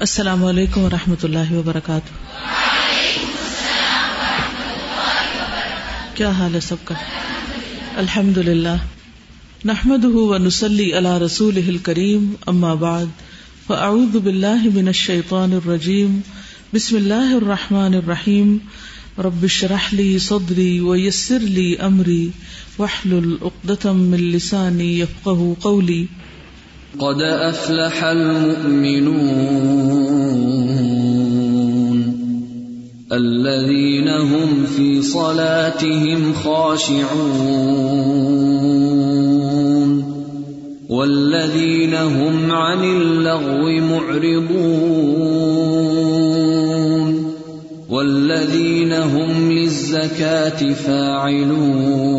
السلام علیکم و رحمۃ اللہ وبرکاتہ۔ کیا حال ہے سب کا؟ الحمد للہ نحمد و نسلی اللہ رسول کریم اما بعد۔ فاعوذ باللہ من الشیطان الرجیم۔ بسم اللہ الرحمن الرحیم۔ رب اشرح لي صدری ويسر لي امری۔ واحلل عقدة من لسانی يفقهوا قولی۔ قد افلح المؤمنون الذين هم في صلاتهم خاشعون والذين هم عن اللغو معرضون والذين هم للزكاه فاعلون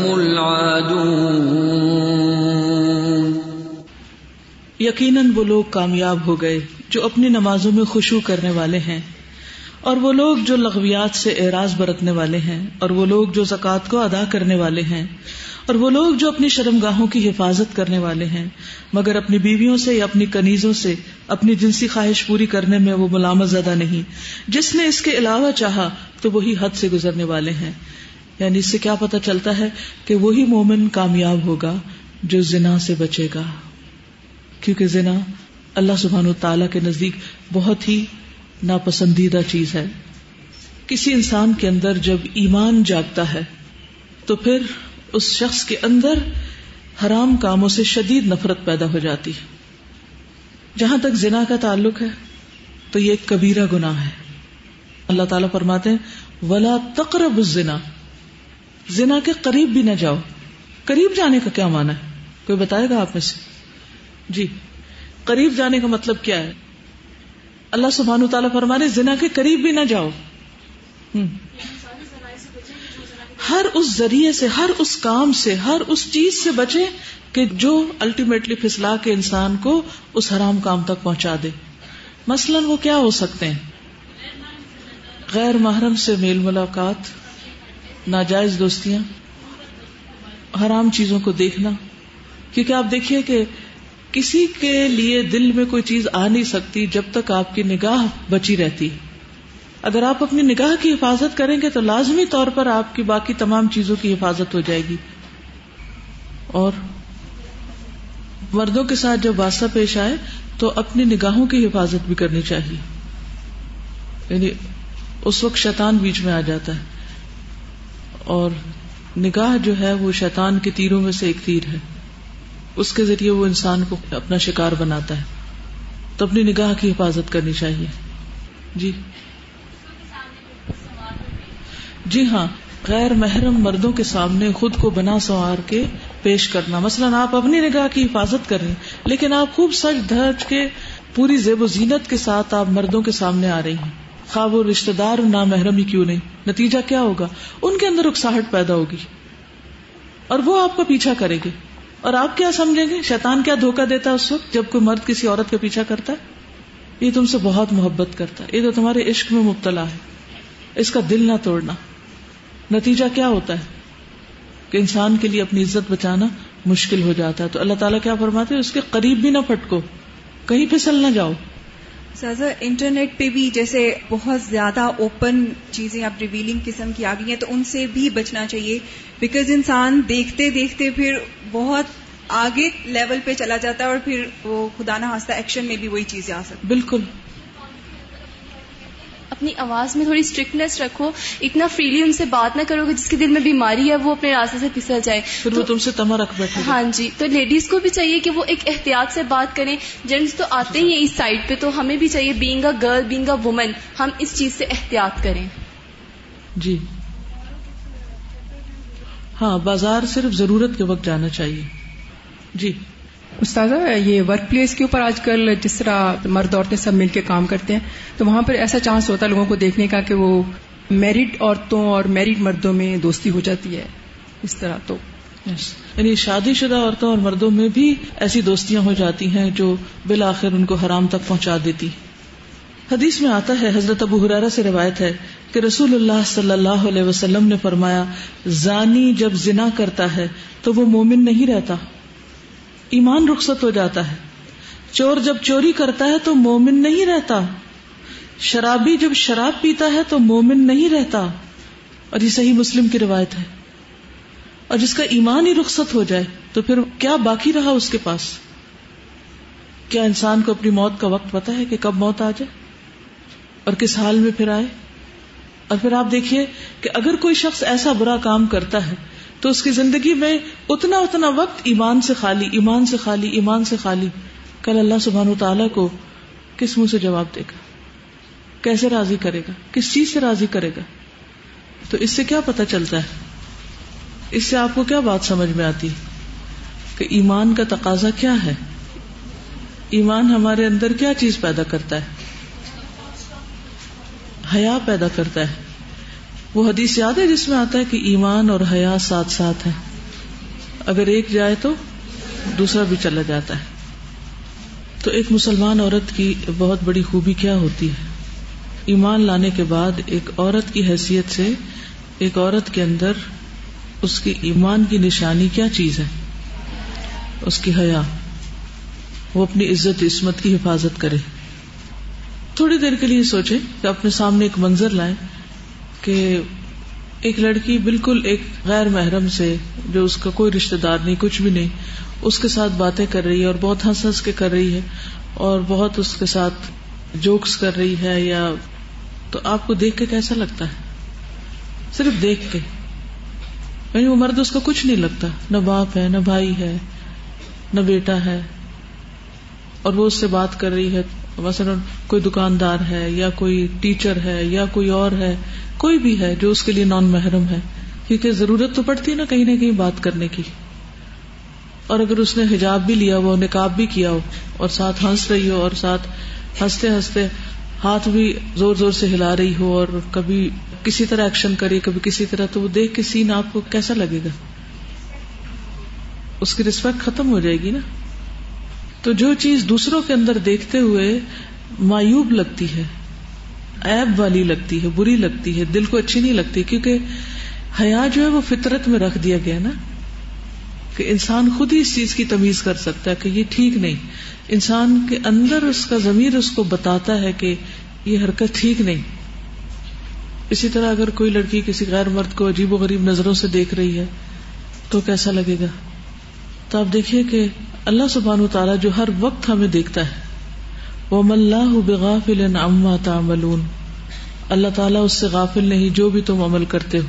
یقیناً وہ لوگ کامیاب ہو گئے جو اپنی نمازوں میں خوشو کرنے والے ہیں اور وہ لوگ جو لغویات سے اعراض برتنے والے ہیں اور وہ لوگ جو زکوٰۃ کو ادا کرنے والے ہیں اور وہ لوگ جو اپنی شرم گاہوں کی حفاظت کرنے والے ہیں، مگر اپنی بیویوں سے یا اپنی کنیزوں سے اپنی جنسی خواہش پوری کرنے میں وہ ملامت زدہ نہیں۔ جس نے اس کے علاوہ چاہا تو وہی حد سے گزرنے والے ہیں۔ یعنی اس سے کیا پتا چلتا ہے کہ وہی مومن کامیاب ہوگا جو زنا سے بچے گا۔ کیونکہ زنا اللہ سبحان و تعالی کے نزدیک بہت ہی ناپسندیدہ چیز ہے۔ کسی انسان کے اندر جب ایمان جاگتا ہے، تو پھر اس شخص کے اندر حرام کاموں سے شدید نفرت پیدا ہو جاتی ہے۔ جہاں تک زنا کا تعلق ہے، تو یہ ایک کبیرہ گناہ ہے۔ اللہ تعالیٰ فرماتے ہیں، ولا تقرب الزنا۔ زنا کے قریب بھی نہ جاؤ۔ قریب جانے کا کیا مانا ہے؟ کوئی بتائے گا آپ میں سے؟ جی قریب جانے کا مطلب کیا ہے اللہ سبحان تعالیٰ فرمانے زنا کے قریب بھی نہ جاؤ ہر اس ذریعے سے ہر اس کام سے ہر اس چیز سے بچے کہ جو الٹیمیٹلی پھسلا کے انسان کو اس حرام کام تک پہنچا دے مثلاً وہ کیا ہو سکتے ہیں غیر محرم سے میل ملاقات، ناجائز دوستیاں، حرام چیزوں کو دیکھنا کیونکہ آپ دیکھیے کہ کسی کے لیے دل میں کوئی چیز آ نہیں سکتی جب تک آپ کی نگاہ بچی رہتی اگر آپ اپنی نگاہ کی حفاظت کریں گے تو لازمی طور پر آپ کی باقی تمام چیزوں کی حفاظت ہو جائے گی۔ اور مردوں کے ساتھ جب واسطہ پیش آئے تو اپنی نگاہوں کی حفاظت بھی کرنی چاہیے۔ یعنی اس وقت شیطان بیچ میں آ جاتا ہے۔ اور نگاہ جو ہے وہ شیطان کے تیروں میں سے ایک تیر ہے۔ اس کے ذریعے وہ انسان کو اپنا شکار بناتا ہے۔ تو اپنی نگاہ کی حفاظت کرنی چاہیے۔ جی۔ جی ہاں۔ غیر محرم مردوں کے سامنے خود کو بنا سوار کے پیش کرنا۔ مثلاً آپ اپنی نگاہ کی حفاظت کر رہے ہیں، لیکن آپ خوب سچ دھج کے پوری زیب و زینت کے ساتھ آپ مردوں کے سامنے آ رہی ہیں۔ خواب وہ رشتے دار نہ محرم ہی کیوں نہیں؟ نتیجہ کیا ہوگا؟ ان کے اندر اکساہٹ پیدا ہوگی۔ اور وہ آپ کا پیچھا کرے گے۔ اور آپ کیا سمجھیں گے؟ شیطان کیا دھوکا دیتا ہے اس وقت جب کوئی مرد کسی عورت کا پیچھا کرتا ہے؟ یہ تم سے بہت محبت کرتا ہے۔ یہ تو تمہارے عشق میں مبتلا ہے۔ اس کا دل نہ توڑنا۔ نتیجہ کیا ہوتا ہے؟ کہ انسان کے لیے اپنی عزت بچانا مشکل ہو جاتا ہے۔ تو اللہ تعالیٰ کیا فرماتے اس کے قریب بھی نہ پھٹکو۔ کہیں پھسل نہ جاؤ۔ سر انٹرنیٹ پہ بھی جیسے بہت زیادہ اوپن چیزیں اب ریویلنگ قسم کی آ گئی ہیں، تو ان سے بھی بچنا چاہیے۔ بیکاز انسان دیکھتے دیکھتے پھر بہت آگے لیول پہ چلا جاتا ہے اور پھر وہ خدا نہ خاصہ ایکشن میں بھی وہی چیزیں آ سکتی بالکل۔ اپنی آواز میں تھوڑی اسٹرکٹنیس رکھو اتنا فریلی ان سے بات نہ کرو کہ جس کے دل میں بیماری ہے وہ اپنے راستے سے پھسل جائے۔ پھر وہ تم سے تما رکھ بیٹھے ہاں جی تو لیڈیز کو بھی چاہیے کہ وہ ایک احتیاط سے بات کریں۔ جینٹس تو آتے ہی ہیں اس سائڈ پہ تو ہمیں بھی چاہیے being a girl being a woman ہم اس چیز سے احتیاط کریں۔ جی۔ ہاں بازار صرف ضرورت کے وقت جانا چاہیے۔ جی۔ استاذہ، یہ ورک پلیس کے اوپر آج کل جس طرح مرد عورتیں سب مل کے کام کرتے ہیں، تو وہاں پر ایسا چانس ہوتا ہے لوگوں کو دیکھنے کا کہ وہ میرڈ عورتوں اور میرڈ مردوں میں دوستی ہو جاتی ہے، اس طرح تو۔ یعنی شادی شدہ عورتوں اور مردوں میں بھی ایسی دوستیاں ہو جاتی ہیں جو بالآخر ان کو حرام تک پہنچا دیتی حدیث میں آتا ہے، حضرت ابو حرارہ سے روایت ہے کہ رسول اللہ صلی اللہ علیہ وسلم نے فرمایا، زانی جب زنا کرتا ہے تو وہ مومن نہیں رہتا۔ ایمان رخصت ہو جاتا ہے۔ چور جب چوری کرتا ہے تو مومن نہیں رہتا۔ شرابی جب شراب پیتا ہے تو مومن نہیں رہتا۔ اور یہ صحیح مسلم کی روایت ہے۔ اور جس کا ایمان ہی رخصت ہو جائے تو پھر کیا باقی رہا اس کے پاس؟ کیا انسان کو اپنی موت کا وقت پتا ہے کہ کب موت آ جائے؟ اور کس حال میں پھر آئے؟ اور پھر آپ دیکھیے کہ اگر کوئی شخص ایسا برا کام کرتا ہے تو اس کی زندگی میں اتنا اتنا وقت ایمان سے خالی، ایمان سے خالی، ایمان سے خالی۔ کل اللہ سبحان و تعالیٰ کو کس منہ سے جواب دے گا؟ کیسے راضی کرے گا؟ کس چیز سے راضی کرے گا؟ تو اس سے کیا پتا چلتا ہے؟ اس سے آپ کو کیا بات سمجھ میں آتی کہ ایمان کا تقاضا کیا ہے؟ ایمان ہمارے اندر کیا چیز پیدا کرتا ہے؟ حیا پیدا کرتا ہے۔ وہ حدیث یاد ہے جس میں آتا ہے کہ ایمان اور حیا ساتھ ساتھ ہے اگر ایک جائے تو دوسرا بھی چلا جاتا ہے۔ تو ایک مسلمان عورت کی بہت بڑی خوبی کیا ہوتی ہے؟ ایمان لانے کے بعد ایک عورت کی حیثیت سے ایک عورت کے اندر اس کی ایمان کی نشانی کیا چیز ہے؟ اس کی حیا۔ وہ اپنی عزت، عصمت کی حفاظت کرے۔ تھوڑی دیر کے لیے سوچے کہ اپنے سامنے ایک منظر لائیں۔ کہ ایک لڑکی بالکل ایک غیر محرم سے جو اس کا کوئی رشتے دار نہیں، کچھ بھی نہیں، اس کے ساتھ باتیں کر رہی ہے اور بہت ہنس ہنس کے کر رہی ہے اور بہت اس کے ساتھ جوکس کر رہی ہے یا تو آپ کو دیکھ کے کیسا لگتا ہے؟ صرف دیکھ کے۔ یعنی وہ مرد اس کا کچھ نہیں لگتا۔ نہ باپ ہے، نہ بھائی ہے، نہ بیٹا ہے۔ اور وہ اس سے بات کر رہی ہے، مثلاً کوئی دکاندار ہے یا کوئی ٹیچر ہے یا کوئی اور ہے کوئی بھی ہے جو اس کے لیے نان محرم ہے، کیونکہ ضرورت تو پڑتی ہے نا کہیں نہ کہیں بات کرنے کی۔ اور اگر اس نے حجاب بھی لیا ہو، نکاب بھی کیا ہو، اور ساتھ ہنس رہی ہو، اور ساتھ ہنستے ہنستے ہاتھ بھی زور زور سے ہلا رہی ہو، اور کبھی کسی طرح ایکشن کرے، کبھی کسی طرح، تو وہ دیکھ کے سین آپ کو کیسا لگے گا؟ اس کی رسپیکٹ ختم ہو جائے گی نا۔ تو جو چیز دوسروں کے اندر دیکھتے ہوئے مایوب لگتی ہے ایب والی لگتی ہے، بری لگتی ہے، دل کو اچھی نہیں لگتی، کیونکہ حیا جو ہے وہ فطرت میں رکھ دیا گیا نا، کہ انسان خود ہی اس چیز کی تمیز کر سکتا ہے کہ یہ ٹھیک نہیں۔ انسان کے اندر اس کا ضمیر اس کو بتاتا ہے کہ یہ حرکت ٹھیک نہیں۔ اسی طرح اگر کوئی لڑکی کسی غیر مرد کو عجیب و غریب نظروں سے دیکھ رہی ہے، تو کیسا لگے گا؟ تو آپ دیکھیے کہ اللہ سبحان و تعالیٰ جو ہر وقت ہمیں دیکھتا ہے وہ ملاح بغافل اما تعملون۔ اللہ تعالیٰ اس سے غافل نہیں جو بھی تم عمل کرتے ہو۔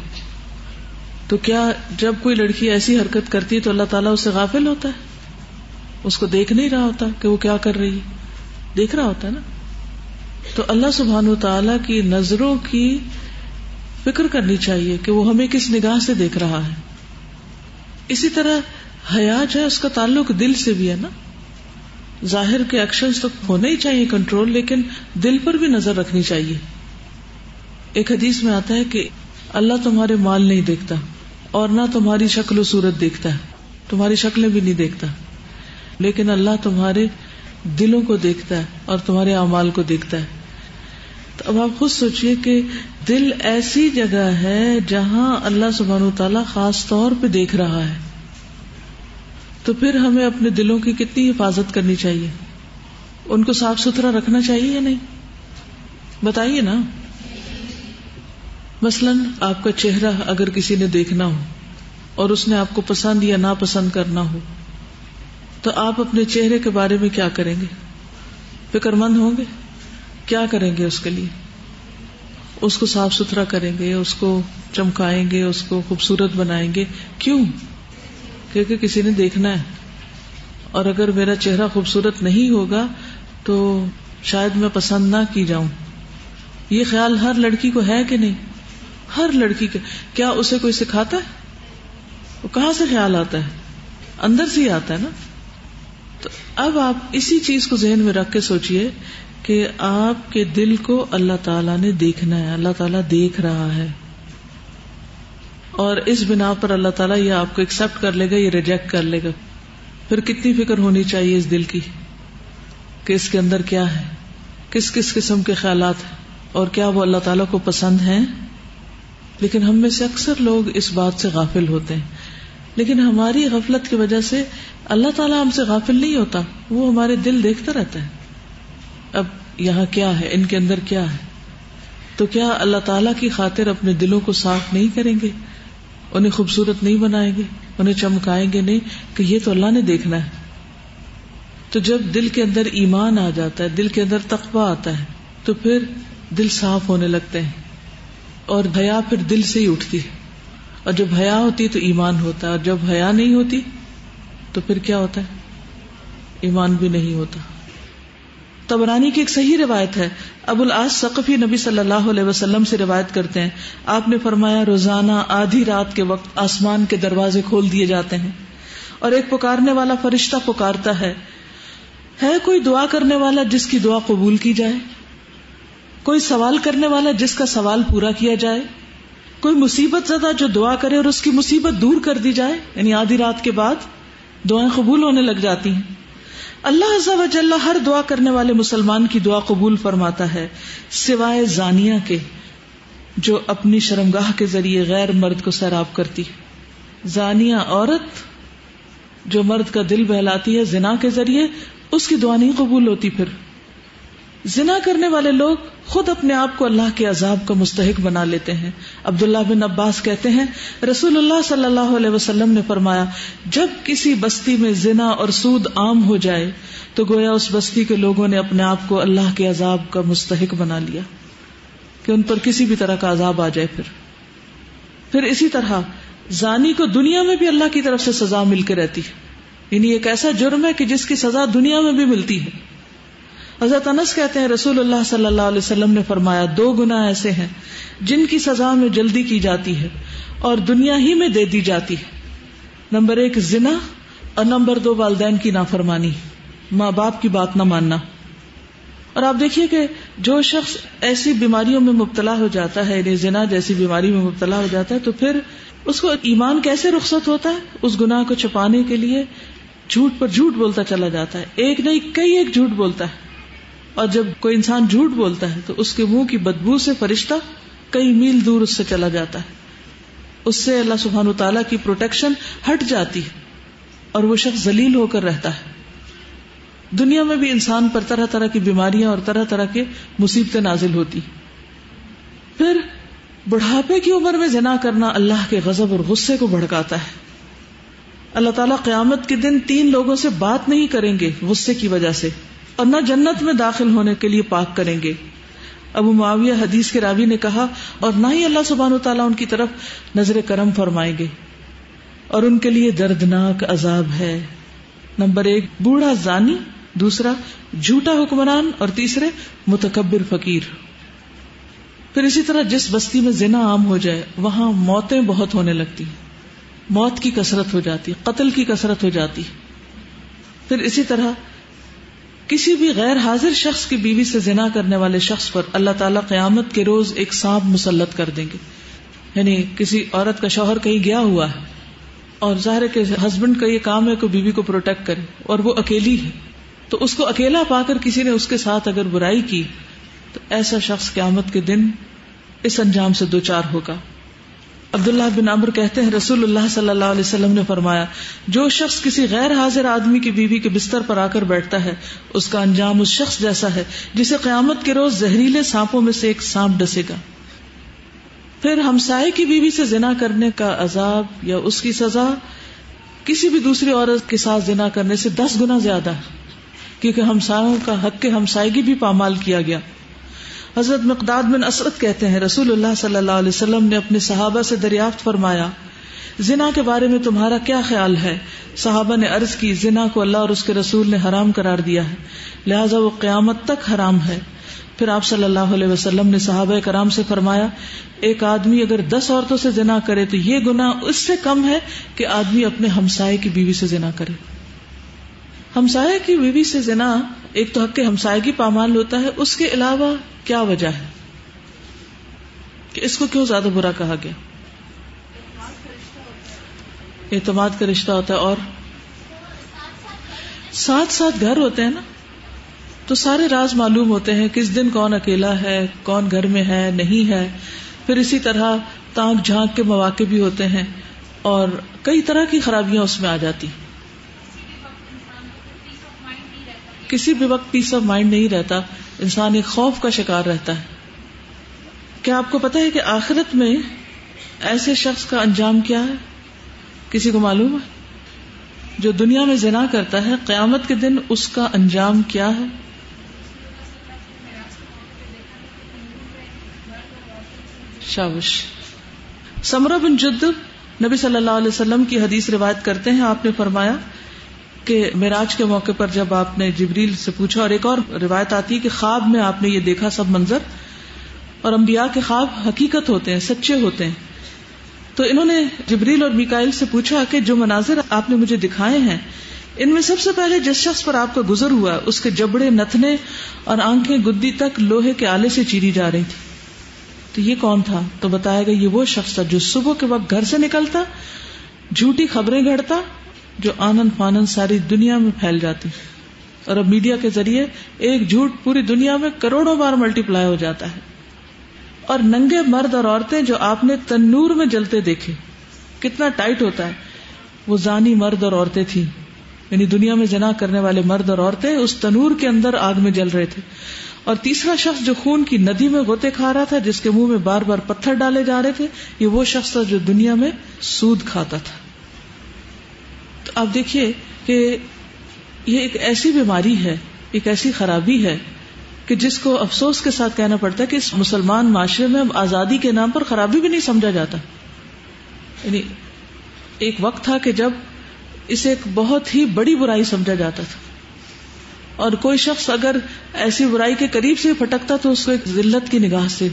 تو کیا جب کوئی لڑکی ایسی حرکت کرتی ہے تو اللہ تعالیٰ اس سے غافل ہوتا ہے؟ اس کو دیکھ نہیں رہا ہوتا کہ وہ کیا کر رہی ہے۔ دیکھ رہا ہوتا ہے نا؟ تو اللہ سبحان و تعالی کی نظروں کی فکر کرنی چاہیے کہ وہ ہمیں کس نگاہ سے دیکھ رہا ہے۔ اسی طرح حیا جو ہے اس کا تعلق دل سے بھی ہے نا؟ ظاہر کے ایکشن تو ہونے ہی چاہیے کنٹرول لیکن دل پر بھی نظر رکھنی چاہیے۔ ایک حدیث میں آتا ہے کہ اللہ تمہارے مال نہیں دیکھتا اور نہ تمہاری شکل و صورت دیکھتا ہے، تمہاری شکلیں بھی نہیں دیکھتا۔ لیکن اللہ تمہارے دلوں کو دیکھتا ہے اور تمہارے اعمال کو دیکھتا ہے۔ تو اب آپ خود سوچیے کہ دل ایسی جگہ ہے جہاں اللہ سبحانہ تعالیٰ خاص طور پہ دیکھ رہا ہے۔ تو پھر ہمیں اپنے دلوں کی کتنی حفاظت کرنی چاہیے؟ ان کو صاف ستھرا رکھنا چاہیے یا نہیں؟ بتائیے نا۔ مثلاً آپ کا چہرہ اگر کسی نے دیکھنا ہو اور اس نے آپ کو پسند یا ناپسند کرنا ہو، تو آپ اپنے چہرے کے بارے میں کیا کریں گے؟ فکر مند ہوں گے؟ کیا کریں گے اس کے لیے؟ اس کو صاف ستھرا کریں گے، اس کو چمکائیں گے، اس کو خوبصورت بنائیں گے۔ کیوں؟ کیونکہ کسی نے دیکھنا ہے۔ اور اگر میرا چہرہ خوبصورت نہیں ہوگا تو شاید میں پسند نہ کی جاؤں۔ یہ خیال ہر لڑکی کو ہے کہ نہیں؟ ہر لڑکی کا کیا اسے کوئی سکھاتا ہے؟ وہ کہاں سے خیال آتا ہے؟ اندر سے ہی آتا ہے نا؟ تو اب آپ اسی چیز کو ذہن میں رکھ کے سوچئے کہ آپ کے دل کو اللہ تعالیٰ نے دیکھنا ہے۔ اللہ تعالیٰ دیکھ رہا ہے۔ اور اس بنا پر اللہ تعالیٰ یہ آپ کو ایکسپٹ کر لے گا، یہ ریجیکٹ کر لے گا۔ پھر کتنی فکر ہونی چاہیے اس دل کی؟ کہ اس کے اندر کیا ہے؟ کس کس قسم کے خیالات ہیں؟ اور کیا وہ اللہ تعالیٰ کو پسند ہیں؟ لیکن ہم میں سے اکثر لوگ اس بات سے غافل ہوتے ہیں۔ لیکن ہماری غفلت کی وجہ سے اللہ تعالیٰ ہم سے غافل نہیں ہوتا، وہ ہمارے دل دیکھتا رہتا ہے اب یہاں کیا ہے؟ ان کے اندر کیا ہے؟ تو کیا اللہ تعالیٰ کی خاطر اپنے دلوں کو صاف نہیں کریں گے؟ انہیں خوبصورت نہیں بنائیں گے، انہیں چمکائیں گے نہیں، کہ یہ تو اللہ نے دیکھنا ہے۔ تو جب دل کے اندر ایمان آ جاتا ہے، دل کے اندر تقوی آتا ہے، تو پھر دل صاف ہونے لگتے ہیں۔ اور حیا پھر دل سے ہی اٹھتی ہے۔ اور جب حیا ہوتی تو ایمان ہوتا ہے اور جب حیا نہیں ہوتی تو پھر کیا ہوتا ہے؟ ایمان بھی نہیں ہوتا۔ تبرانی کی ایک صحیح روایت ہے۔ ابو العاص ثقفی نبی صلی اللہ علیہ وسلم سے روایت کرتے ہیں۔ آپ نے فرمایا، روزانہ آدھی رات کے وقت آسمان کے دروازے کھول دیے جاتے ہیں۔ اور ایک پکارنے والا فرشتہ پکارتا ہے۔ ہے کوئی دعا کرنے والا جس کی دعا قبول کی جائے؟ کوئی سوال کرنے والا جس کا سوال پورا کیا جائے؟ کوئی مصیبت زدہ جو دعا کرے اور اس کی مصیبت دور کر دی جائے؟ یعنی آدھی رات کے بعد دعائیں قبول ہونے لگ جاتی ہیں۔ اللہ عز و جل ہر دعا کرنے والے مسلمان کی دعا قبول فرماتا ہے، سوائے زانیہ کے، جو اپنی شرمگاہ کے ذریعے غیر مرد کو سیراب کرتی۔ زانیہ عورت جو مرد کا دل بہلاتی ہے زنا کے ذریعے، اس کی دعا نہیں قبول ہوتی پھر۔ زنا کرنے والے لوگ خود اپنے آپ کو اللہ کے عذاب کا مستحق بنا لیتے ہیں۔ عبداللہ بن عباس کہتے ہیں، رسول اللہ صلی اللہ علیہ وسلم نے فرمایا، جب کسی بستی میں زنا اور سود عام ہو جائے، تو گویا اس بستی کے لوگوں نے اپنے آپ کو اللہ کے عذاب کا مستحق بنا لیا۔ کہ ان پر کسی بھی طرح کا عذاب آ جائے پھر۔ پھر اسی طرح، زانی کو دنیا میں بھی اللہ کی طرف سے سزا مل کے رہتی ہے۔ یعنی ایک ایسا جرم ہے کہ جس کی سزا دنیا میں بھی ملتی ہے۔ حضرت انس کہتے ہیں، رسول اللہ صلی اللہ علیہ وسلم نے فرمایا، دو گنا ایسے ہیں جن کی سزا میں جلدی کی جاتی ہے اور دنیا ہی میں دے دی جاتی ہے۔ نمبر ایک، زنا اور نمبر دو، والدین کی نافرمانی۔ ماں باپ کی بات نہ ماننا۔ اور آپ دیکھیے کہ جو شخص ایسی بیماریوں میں مبتلا ہو جاتا ہے یعنی زنا جیسی بیماری میں مبتلا ہو جاتا ہے، تو پھر اس کو ایمان کیسے رخصت ہوتا ہے؟ اس گناہ کو چھپانے کے لیے جھوٹ پر جھوٹ بولتا چلا جاتا ہے۔ ایک نہیں کئی ایک جھوٹ بولتا ہے۔ اور جب کوئی انسان جھوٹ بولتا ہے تو اس کے منہ کی بدبو سے فرشتہ کئی میل دور اس سے چلا جاتا ہے۔ اس سے اللہ سبحان و تعالیٰ کی پروٹیکشن ہٹ جاتی ہے اور وہ شخص ذلیل ہو کر رہتا ہے۔ دنیا میں بھی انسان پر طرح طرح کی بیماریاں اور طرح طرح کے مصیبتیں نازل ہوتی پھر بڑھاپے کی عمر میں جنا کرنا اللہ کے غضب اور غصے کو بھڑکاتا ہے۔ اللہ تعالیٰ قیامت کے دن تین لوگوں سے بات نہیں کریں گے غصے کی وجہ سے۔ اور نہ جنت میں داخل ہونے کے لیے پاک کریں گے۔ ابو معاویہ حدیث کے راوی نے کہا، اور نہ ہی اللہ سبحان تعالیٰ ان کی طرف نظر کرم فرمائیں گے۔ اور ان کے لیے دردناک عذاب ہے۔ نمبر ایک، بوڑھا زانی، دوسرا، جھوٹا حکمران، اور تیسرے، متکبر فقیر۔ پھر اسی طرح جس بستی میں زنا عام ہو جائے، وہاں موتیں بہت ہونے لگتی۔ موت کی کثرت ہو جاتی، قتل کی کثرت ہو جاتی۔ پھر اسی طرح کسی بھی غیر حاضر شخص کی بیوی سے زنا کرنے والے شخص پر اللہ تعالیٰ قیامت کے روز ایک سانپ مسلط کر دیں گے۔ یعنی کسی عورت کا شوہر کہیں گیا ہوا ہے اور ظاہر کے ہسبینڈ کا یہ کام ہے کہ بیوی کو پروٹیکٹ کرے اور وہ اکیلی ہے۔ تو اس کو اکیلا پا کر کسی نے اس کے ساتھ اگر برائی کی تو ایسا شخص قیامت کے دن اس انجام سے دو چار ہوگا۔ عبداللہ بن عمر کہتے ہیں، رسول اللہ صلی اللہ علیہ وسلم نے فرمایا، جو شخص کسی غیر حاضر آدمی کی بیوی کے بستر پر آ کر بیٹھتا ہے، اس کا انجام اس شخص جیسا ہے، جسے قیامت کے روز زہریلے سانپوں میں سے ایک سانپ ڈسے گا۔ پھر ہمسائے کی بیوی سے زنا کرنے کا عذاب یا اس کی سزا، کسی بھی دوسری عورت کے ساتھ زنا کرنے سے دس گنا زیادہ ہے، کیونکہ ہمسایوں کا حق کے ہمسائیگی بھی پامال کیا گیا۔ حضرت مقداد بن اسرت کہتے ہیں، رسول اللہ صلی اللہ علیہ وسلم نے اپنے صحابہ سے دریافت فرمایا، زنا کے بارے میں تمہارا کیا خیال ہے؟ صحابہ نے عرض کی، زنا کو اللہ اور اس کے رسول نے حرام قرار دیا ہے، لہٰذا وہ قیامت تک حرام ہے۔ پھر آپ صلی اللہ علیہ وسلم نے صحابہ کرام سے فرمایا، ایک آدمی اگر دس عورتوں سے زنا کرے تو یہ گنا اس سے کم ہے کہ آدمی اپنے ہمسائے کی بیوی سے زنا کرے۔ ہمسائے کی بیوی سے زنا ایک تو حق کے ہمسائے پامال ہوتا ہے، اس کے علاوہ کیا وجہ ہے؟ کہ اس کو کیوں زیادہ برا کہا گیا؟ اعتماد کا رشتہ ہوتا ہے اور ساتھ ساتھ گھر ہوتے ہیں نا، تو سارے راز معلوم ہوتے ہیں کس دن کون اکیلا ہے، کون گھر میں ہے، نہیں ہے۔ پھر اسی طرح تانک جھانک کے مواقع بھی ہوتے ہیں اور کئی طرح کی خرابیاں اس میں آ جاتی ہیں۔ کسی بھی وقت پیس آف مائنڈ نہیں رہتا، انسان ایک خوف کا شکار رہتا ہے۔ کیا آپ کو پتا ہے کہ آخرت میں ایسے شخص کا انجام کیا ہے؟ کسی کو معلوم ہے؟ جو دنیا میں زنا کرتا ہے، قیامت کے دن اس کا انجام کیا ہے؟ شابش۔ سمرہ بن جد نبی صلی اللہ علیہ وسلم کی حدیث روایت کرتے ہیں، آپ نے فرمایا کہ میراج کے موقع پر جب آپ نے جبریل سے پوچھا اور ایک اور روایت آتی ہے کہ خواب میں آپ نے یہ دیکھا سب منظر اور انبیاء کے خواب حقیقت ہوتے ہیں، سچے ہوتے ہیں۔ تو انہوں نے جبریل اور میکائل سے پوچھا کہ جو مناظر آپ نے مجھے دکھائے ہیں، ان میں سب سے پہلے جس شخص پر آپ کا گزر ہوا، اس کے جبڑے، نتنے اور آنکھیں گدی تک لوہے کے آلے سے چیری جا رہی تھی تو یہ کون تھا؟ تو بتایا گیا یہ وہ شخص تھا جو صبح کے وقت گھر سے نکلتا، جھوٹی خبریں گھڑتا جو آنند فانند ساری دنیا میں پھیل جاتی اور اب میڈیا کے ذریعے ایک جھوٹ پوری دنیا میں کروڑوں بار ملٹی پلائی ہو جاتا ہے۔ اور ننگے مرد اور عورتیں جو آپ نے تنور میں جلتے دیکھے، کتنا ٹائٹ ہوتا ہے۔ وہ زانی مرد اور عورتیں تھیں۔ یعنی دنیا میں جنا کرنے والے مرد اور عورتیں اس تنور کے اندر آگ میں جل رہے تھے۔ اور تیسرا شخص جو خون کی ندی میں گوتے کھا رہا تھا، جس کے منہ میں بار بار پتھر ڈالے جا رہے تھے، یہ وہ شخص تھا جو دنیا میں سود کھاتا تھا۔ آپ دیکھیے کہ یہ ایک ایسی بیماری ہے، ایک ایسی خرابی ہے کہ جس کو افسوس کے ساتھ کہنا پڑتا ہے کہ اس مسلمان معاشرے میں اب آزادی کے نام پر خرابی بھی نہیں سمجھا جاتا۔ یعنی ایک وقت تھا کہ جب اسے ایک بہت ہی بڑی برائی سمجھا جاتا تھا۔ اور کوئی شخص اگر ایسی برائی کے قریب سے پھٹکتا تو اس کو ایک ذلت کی نگاہ سے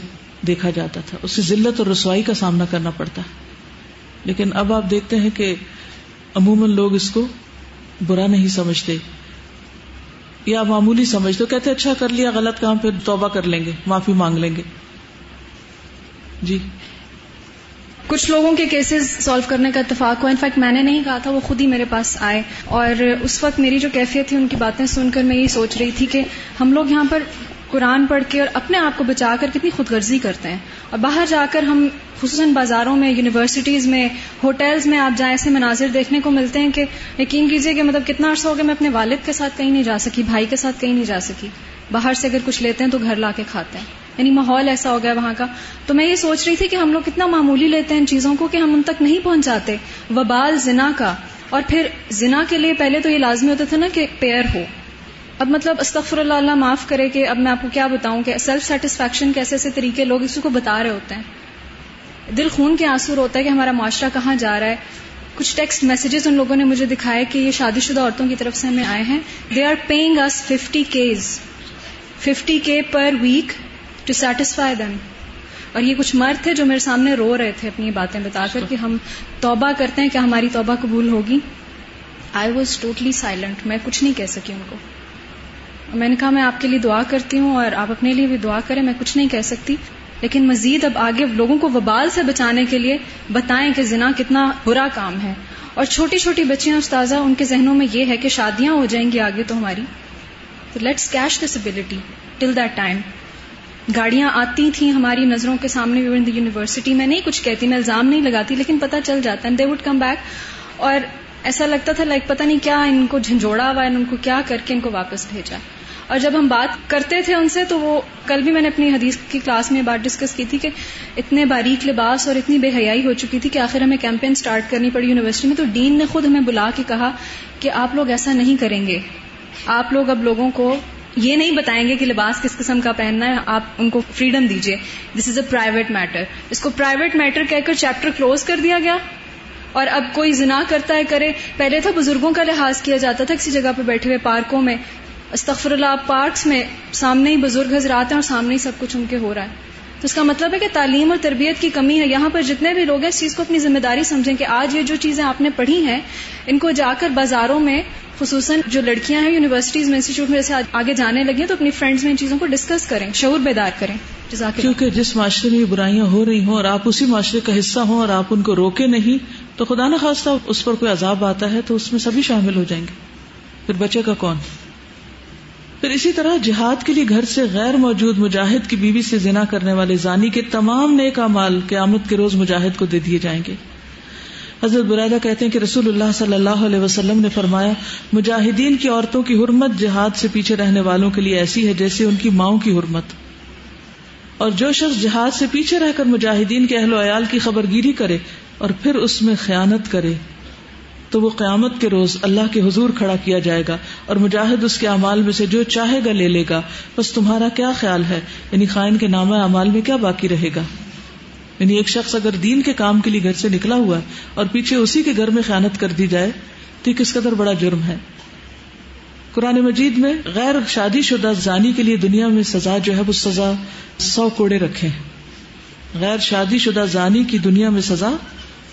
دیکھا جاتا تھا۔ اسے ذلت اور رسوائی کا سامنا کرنا پڑتا۔ لیکن اب آپ دیکھتے ہیں کہ عموماً لوگ اس کو برا نہیں سمجھتے یا معمولی سمجھ تو کہتے اچھا کر لیا، غلط کام، پھر توبہ کر لیں گے، معافی مانگ لیں گے۔ جی۔ کچھ لوگوں کے کیسز سالو کرنے کا اتفاق ہوا۔ انفیکٹ میں نے نہیں کہا تھا، وہ خود ہی میرے پاس آئے۔ اور اس وقت میری جو کیفیت تھی، ان کی باتیں سن کر میں یہ سوچ رہی تھی کہ ہم لوگ یہاں پر قرآن پڑھ کے اور اپنے آپ کو بچا کر کتنی خود غرضی کرتے ہیں۔ اور باہر جا کر ہم خصوصاً بازاروں میں یونیورسٹیز میں ہوٹلز میں آپ جائیں ایسے مناظر دیکھنے کو ملتے ہیں کہ یقین کیجیے کہ مطلب کتنا عرصہ ہو گیا میں اپنے والد کے ساتھ کہیں نہیں جا سکی، بھائی کے ساتھ کہیں نہیں جا سکی۔ باہر سے اگر کچھ لیتے ہیں تو گھر لا کے کھاتے ہیں۔ یعنی ماحول ایسا ہو گیا وہاں کا۔ تو میں یہ سوچ رہی تھی کہ ہم لوگ کتنا معمولی لیتے ہیں ان چیزوں کو کہ ہم ان تک نہیں پہنچاتے۔ وبال زنا کا۔ اور پھر زنا کے لیے پہلے تو یہ لازمی ہوتا تھا نا کہ پیئر ہو۔ اب مطلب استغفر اللہ اللہ معاف کرے کہ اب میں آپ کو کیا بتاؤں کہ سیلف سیٹسفیکشن کے ایسے طریقے لوگ اس کو بتا رہے ہوتے ہیں۔ دل خون کے آنسور ہوتا ہے کہ ہمارا معاشرہ کہاں جا رہا ہے۔ کچھ ٹیکسٹ میسجز ان لوگوں نے مجھے دکھائے کہ یہ شادی شدہ عورتوں کی طرف سے ہمیں آئے ہیں۔ دے آر پیئنگ اس ففٹی کیز ففٹی کے پر ویک ٹو سیٹسفائی دم اور یہ کچھ مرد تھے جو میرے سامنے رو رہے تھے اپنی باتیں بتا کر کہ ہم توبہ کرتے ہیں کہ ہماری توبہ قبول ہوگی؟ آئی واز ٹوٹلی سائلنٹ میں کچھ نہیں کہہ سکی ان کو۔ میں نے کہا، میں آپ کے لیے دعا کرتی ہوں اور آپ اپنے لیے بھی دعا کریں، میں کچھ نہیں کہہ سکتی. لیکن مزید اب آگے لوگوں کو وبال سے بچانے کے لیے بتائیں کہ زنا کتنا برا کام ہے۔ اور چھوٹی چھوٹی بچیاں استاذہ، ان کے ذہنوں میں یہ ہے کہ شادیاں ہو جائیں گی آگے تو ہماری۔ تو let's cash this ability till that time گاڑیاں آتی تھیں ہماری نظروں کے سامنے یونیورسٹی میں نہیں کچھ کہتی، میں الزام نہیں لگاتی، لیکن پتہ چل جاتا ہے دے وڈ کم بیک اور ایسا لگتا تھا لائک پتہ نہیں کیا ان کو جھنجھوڑا ہوا ان کو کیا کر کے ان کو واپس بھیجا۔ اور جب ہم بات کرتے تھے ان سے تو وہ کل بھی میں نے اپنی حدیث کی کلاس میں بات ڈسکس کی تھی کہ اتنے باریک لباس اور اتنی بے حیائی ہو چکی تھی کہ آخر ہمیں کیمپین سٹارٹ کرنی پڑی یونیورسٹی میں تو ڈین نے خود ہمیں بلا کے کہا کہ آپ لوگ ایسا نہیں کریں گے۔ آپ لوگ اب لوگوں کو یہ نہیں بتائیں گے کہ لباس کس قسم کا پہننا ہے، آپ ان کو فریڈم دیجیے دس از اے پرائیویٹ میٹر اس کو پرائیویٹ میٹر کہہ کر چیپٹر کلوز کر دیا گیا۔ اور اب کوئی زنا کرتا ہے، کرے۔ پہلے تھا بزرگوں کا لحاظ کیا جاتا تھا، کسی جگہ پہ بیٹھے ہوئے پارکوں میں۔ استغفر اللہ پارکس میں سامنے ہی بزرگ حضرات ہیں اور سامنے ہی سب کچھ ان کے ہو رہا ہے۔ تو اس کا مطلب ہے کہ تعلیم اور تربیت کی کمی ہے۔ یہاں پر جتنے بھی لوگ ہیں اس چیز کو اپنی ذمہ داری سمجھیں کہ آج یہ جو چیزیں آپ نے پڑھی ہیں، ان کو جا کر بازاروں میں، خصوصاً جو لڑکیاں ہیں، یونیورسٹیز میں، انسٹیٹیوٹ میں، جیسے آگے جانے لگی ہیں، تو اپنی فرینڈز میں ان چیزوں کو ڈسکس کریں، شعور بیدار کریں۔ کیونکہ جس معاشرے میں یہ برائیاں ہو رہی ہوں اور آپ اسی معاشرے کا حصہ ہوں اور آپ ان کو روکے نہیں، تو خدا نہ خواستہ اس پر کوئی عذاب آتا ہے تو اس میں سبھی شامل ہو جائیں گے۔ پھر بچے کا کون؟ پھر اسی طرح جہاد کے لیے گھر سے غیر موجود مجاہد کی بیوی سے زنا کرنے والے زانی کے تمام نیک مال قیامت کے روز مجاہد کو دے دیے جائیں گے۔ حضرت برادہ کہتے ہیں کہ رسول اللہ صلی اللہ علیہ وسلم نے فرمایا، مجاہدین کی عورتوں کی حرمت جہاد سے پیچھے رہنے والوں کے لیے ایسی ہے جیسے ان کی ماؤں کی حرمت۔ اور جو شخص جہاد سے پیچھے رہ کر مجاہدین کے اہل و عیال کی خبر گیری کرے اور پھر اس میں خیانت کرے، تو وہ قیامت کے روز اللہ کے حضور کھڑا کیا جائے گا۔ اور مجاہد اس کے اعمال میں سے جو چاہے گا لے لے گا۔ بس تمہارا کیا خیال ہے؟ یعنی خائن کے نام اعمال میں کیا باقی رہے گا؟ یعنی ایک شخص اگر دین کے کام کے لیے گھر سے نکلا ہوا ہے اور پیچھے اسی کے گھر میں خیانت کر دی جائے، تو یہ کس قدر بڑا جرم ہے؟ قرآن مجید میں غیر شادی شدہ زانی کے لیے دنیا میں سزا جو ہے، وہ سزا سو کوڑے رکھے غیر شادی شدہ زانی کی دنیا میں سزا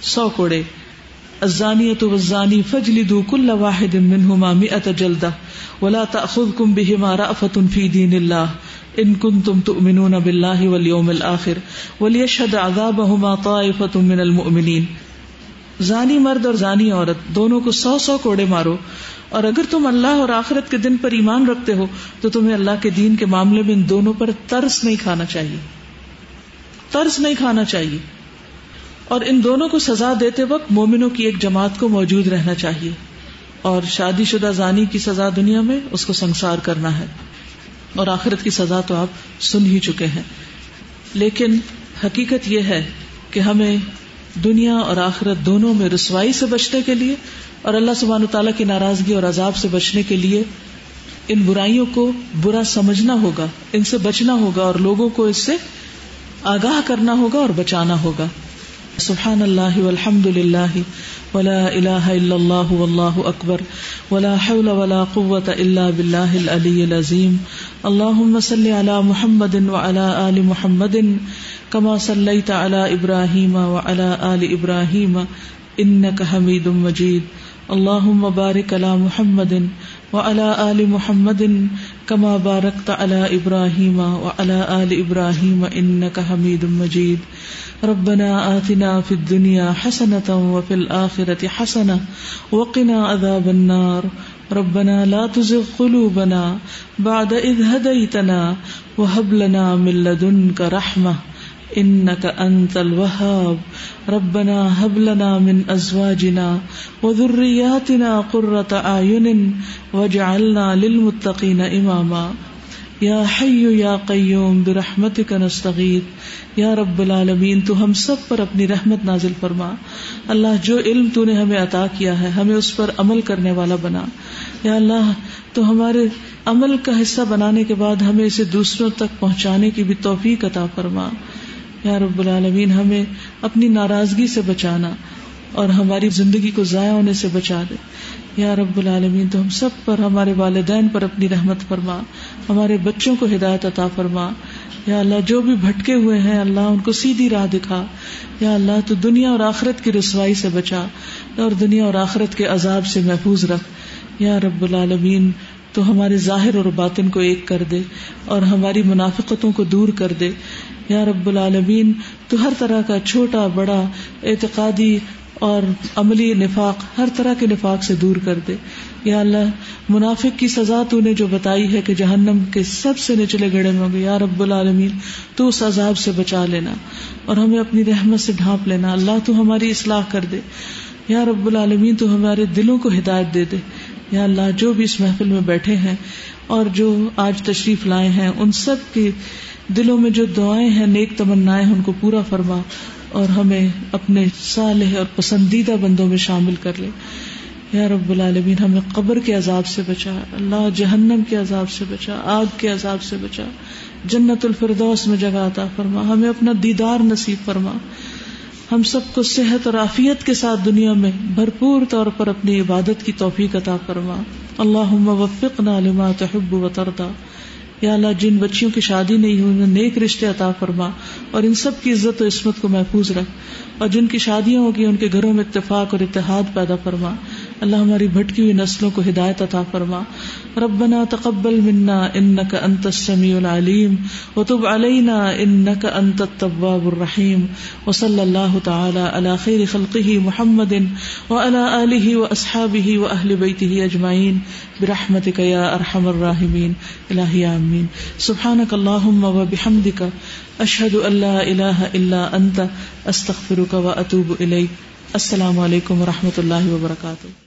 سو کوڑے۔ الزانیة والزانی فجلدوا كل واحد منهما مئة جلدة ولا تأخذكم بهما رأفة في دين الله إن كنتم تؤمنون بالله واليوم الآخر وليشهد عذابهما طائفة من المؤمنين زانی مرد اور زانی عورت دونوں کو سو سو کوڑے مارو اور اگر تم اللہ اور آخرت کے دن پر ایمان رکھتے ہو تو تمہیں اللہ کے دین کے معاملے میں ان دونوں پر ترس نہیں کھانا چاہیے ترس نہیں کھانا چاہیے اور ان دونوں کو سزا دیتے وقت مومنوں کی ایک جماعت کو موجود رہنا چاہیے اور شادی شدہ زانی کی سزا دنیا میں اس کو سنسار کرنا ہے اور آخرت کی سزا تو آپ سن ہی چکے ہیں۔ لیکن حقیقت یہ ہے کہ ہمیں دنیا اور آخرت دونوں میں رسوائی سے بچنے کے لیے اور اللہ سبحانہ تعالیٰ کی ناراضگی اور عذاب سے بچنے کے لیے ان برائیوں کو برا سمجھنا ہوگا، ان سے بچنا ہوگا اور لوگوں کو اس سے آگاہ کرنا ہوگا اور بچانا ہوگا۔ سبحان اللہ والحمد للہ ولا الہ الا اللہ واللہ اکبر ولا حول ولا قوة الا باللہ العلی العظیم اللہم صلی علی محمد وعلى آل محمد كما صلیت علی ابراہیم وعلى آل ابراہیم انك حمید مجید اللہم بارک علی محمد وعلى آل محمد کما بارکت علی ابراہیم وعلى آل ابراہیم انك حمید مجید ربنا آتنا في الدنيا حسنة وفي الآخرة حسنة وقنا عذاب النار. ربنا لا تزغ قلوبنا بعد اذ هديتنا وهب لنا من لدنك رحمة. إنك أنت الوهاب. ربنا هب لنا من أزواجنا وذرياتنا قرة أعين واجعلنا للمتقين إماما. یا حیو یا قیوم برحمتک نستغیث یا رب العالمین تو ہم سب پر اپنی رحمت نازل فرما. اللہ، جو علم تو نے ہمیں عطا کیا ہے، ہمیں اس پر عمل کرنے والا بنا. یا اللہ، تو ہمارے عمل کا حصہ بنانے کے بعد ہمیں اسے دوسروں تک پہنچانے کی بھی توفیق عطا فرما. یا رب العالمین، ہمیں اپنی ناراضگی سے بچانا اور ہماری زندگی کو ضائع ہونے سے بچا دے۔ یا رب العالمین، تو ہم سب پر، ہمارے والدین پر اپنی رحمت فرما، ہمارے بچوں کو ہدایت عطا فرما۔ یا اللہ، جو بھی بھٹکے ہوئے ہیں، اللہ ان کو سیدھی راہ دکھا۔ یا اللہ، تو دنیا اور آخرت کی رسوائی سے بچا اور دنیا اور آخرت کے عذاب سے محفوظ رکھ۔ یا رب العالمین، تو ہمارے ظاہر اور باطن کو ایک کر دے اور ہماری منافقتوں کو دور کر دے۔ یا رب العالمین، تو ہر طرح کا چھوٹا، بڑا، اعتقادی اور عملی نفاق ہر طرح کے نفاق سے دور کر دے۔ یا اللہ، منافق کی سزا تو نے جو بتائی ہے کہ جہنم کے سب سے نچلے گڑے میں ہوگی یا رب العالمین، تو اس عذاب سے بچا لینا۔ اور ہمیں اپنی رحمت سے ڈھانپ لینا۔ اللہ تو ہماری اصلاح کر دے۔ یا رب العالمین، تو ہمارے دلوں کو ہدایت دے دے۔ یا اللہ، جو بھی اس محفل میں بیٹھے ہیں اور جو آج تشریف لائے ہیں، ان سب کے دلوں میں جو دعائیں ہیں، نیک تمنا ان کو پورا فرما اور ہمیں اپنے صالح اور پسندیدہ بندوں میں شامل کر لے۔ یا رب العالمین، ہمیں قبر کے عذاب سے بچا، اللہ جہنم کے عذاب سے بچا، آگ کے عذاب سے بچا، جنت الفردوس میں جگہ عطا فرما، ہمیں اپنا دیدار نصیب فرما۔ ہم سب کو صحت اور عافیت کے ساتھ دنیا میں بھرپور طور پر اپنی عبادت کی توفیق عطا فرما۔ اللہ وفقنا لما تحب و تردا یا اللہ جن بچیوں کی شادی نہیں ہوئی، انہیں نیک رشتے عطا فرما اور ان سب کی عزت و عصمت کو محفوظ رکھ اور جن کی شادیاں ہوگی ان کے گھروں میں اتفاق اور اتحاد پیدا فرما۔ اللہ ہماری بھٹکی ہوئی نسلوں کو ہدایت عطا فرما۔ ربنا تقبل منا انك انت السميع العليم وتب علينا انك انت التواب الرحيم وصلى الله تعالى على خير خلقه محمد وعلى اله واصحابه واهل بيته اجمعين برحمتك يا ارحم الراحمين الهي امين سبحانك اللهم وبحمدك اشهد ان لا اله الا انت۔ استغفرك واتوب اليك السلام علیکم و رحمۃ اللہ وبرکاتہ۔